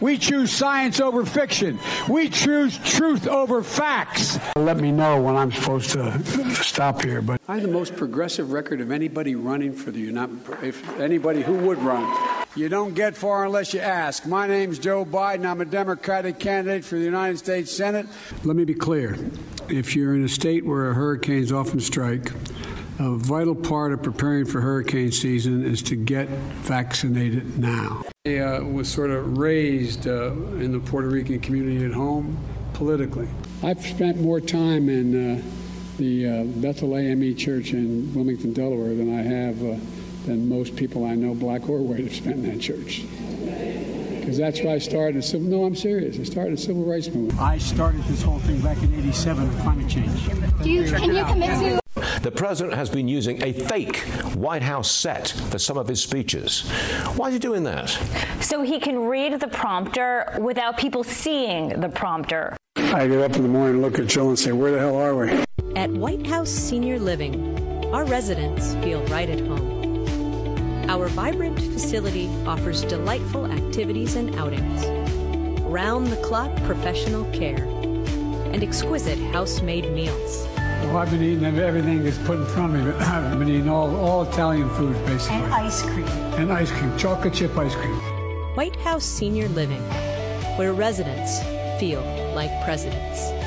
We choose science over fiction. We choose truth over facts. Let me know when I'm supposed to stop here. But I have the most progressive record of anybody running for the United if anybody who would run. You don't get far unless you ask. My name's Joe Biden. I'm a Democratic candidate for the United States Senate. Let me be clear. If you're in a state where hurricanes often strike, a vital part of preparing for hurricane season is to get vaccinated now. I uh, was sort of raised uh, in the Puerto Rican community at home politically. I've spent more time in uh, the uh, Bethel AME Church in Wilmington, Delaware, than I have uh, than most people I know, black or white, have spent in that church. Because that's why I started. Civil, no, I'm serious. I started a civil rights movement. I started this whole thing back in '87 with climate change. Do you, can you commit to the president has been using a fake White House set for some of his speeches. Why is he doing that? So he can read the prompter without people seeing the prompter. I get up in the morning, look at Joe, and say, Where the hell are we? At White House Senior Living, our residents feel right at home. Our vibrant facility offers delightful activities and outings, round the clock professional care, and exquisite house made meals. Well, I've been eating everything that's put in front of me. I've been eating all, all Italian food, basically. And ice cream. And ice cream, chocolate chip ice cream. White House Senior Living, where residents feel like presidents.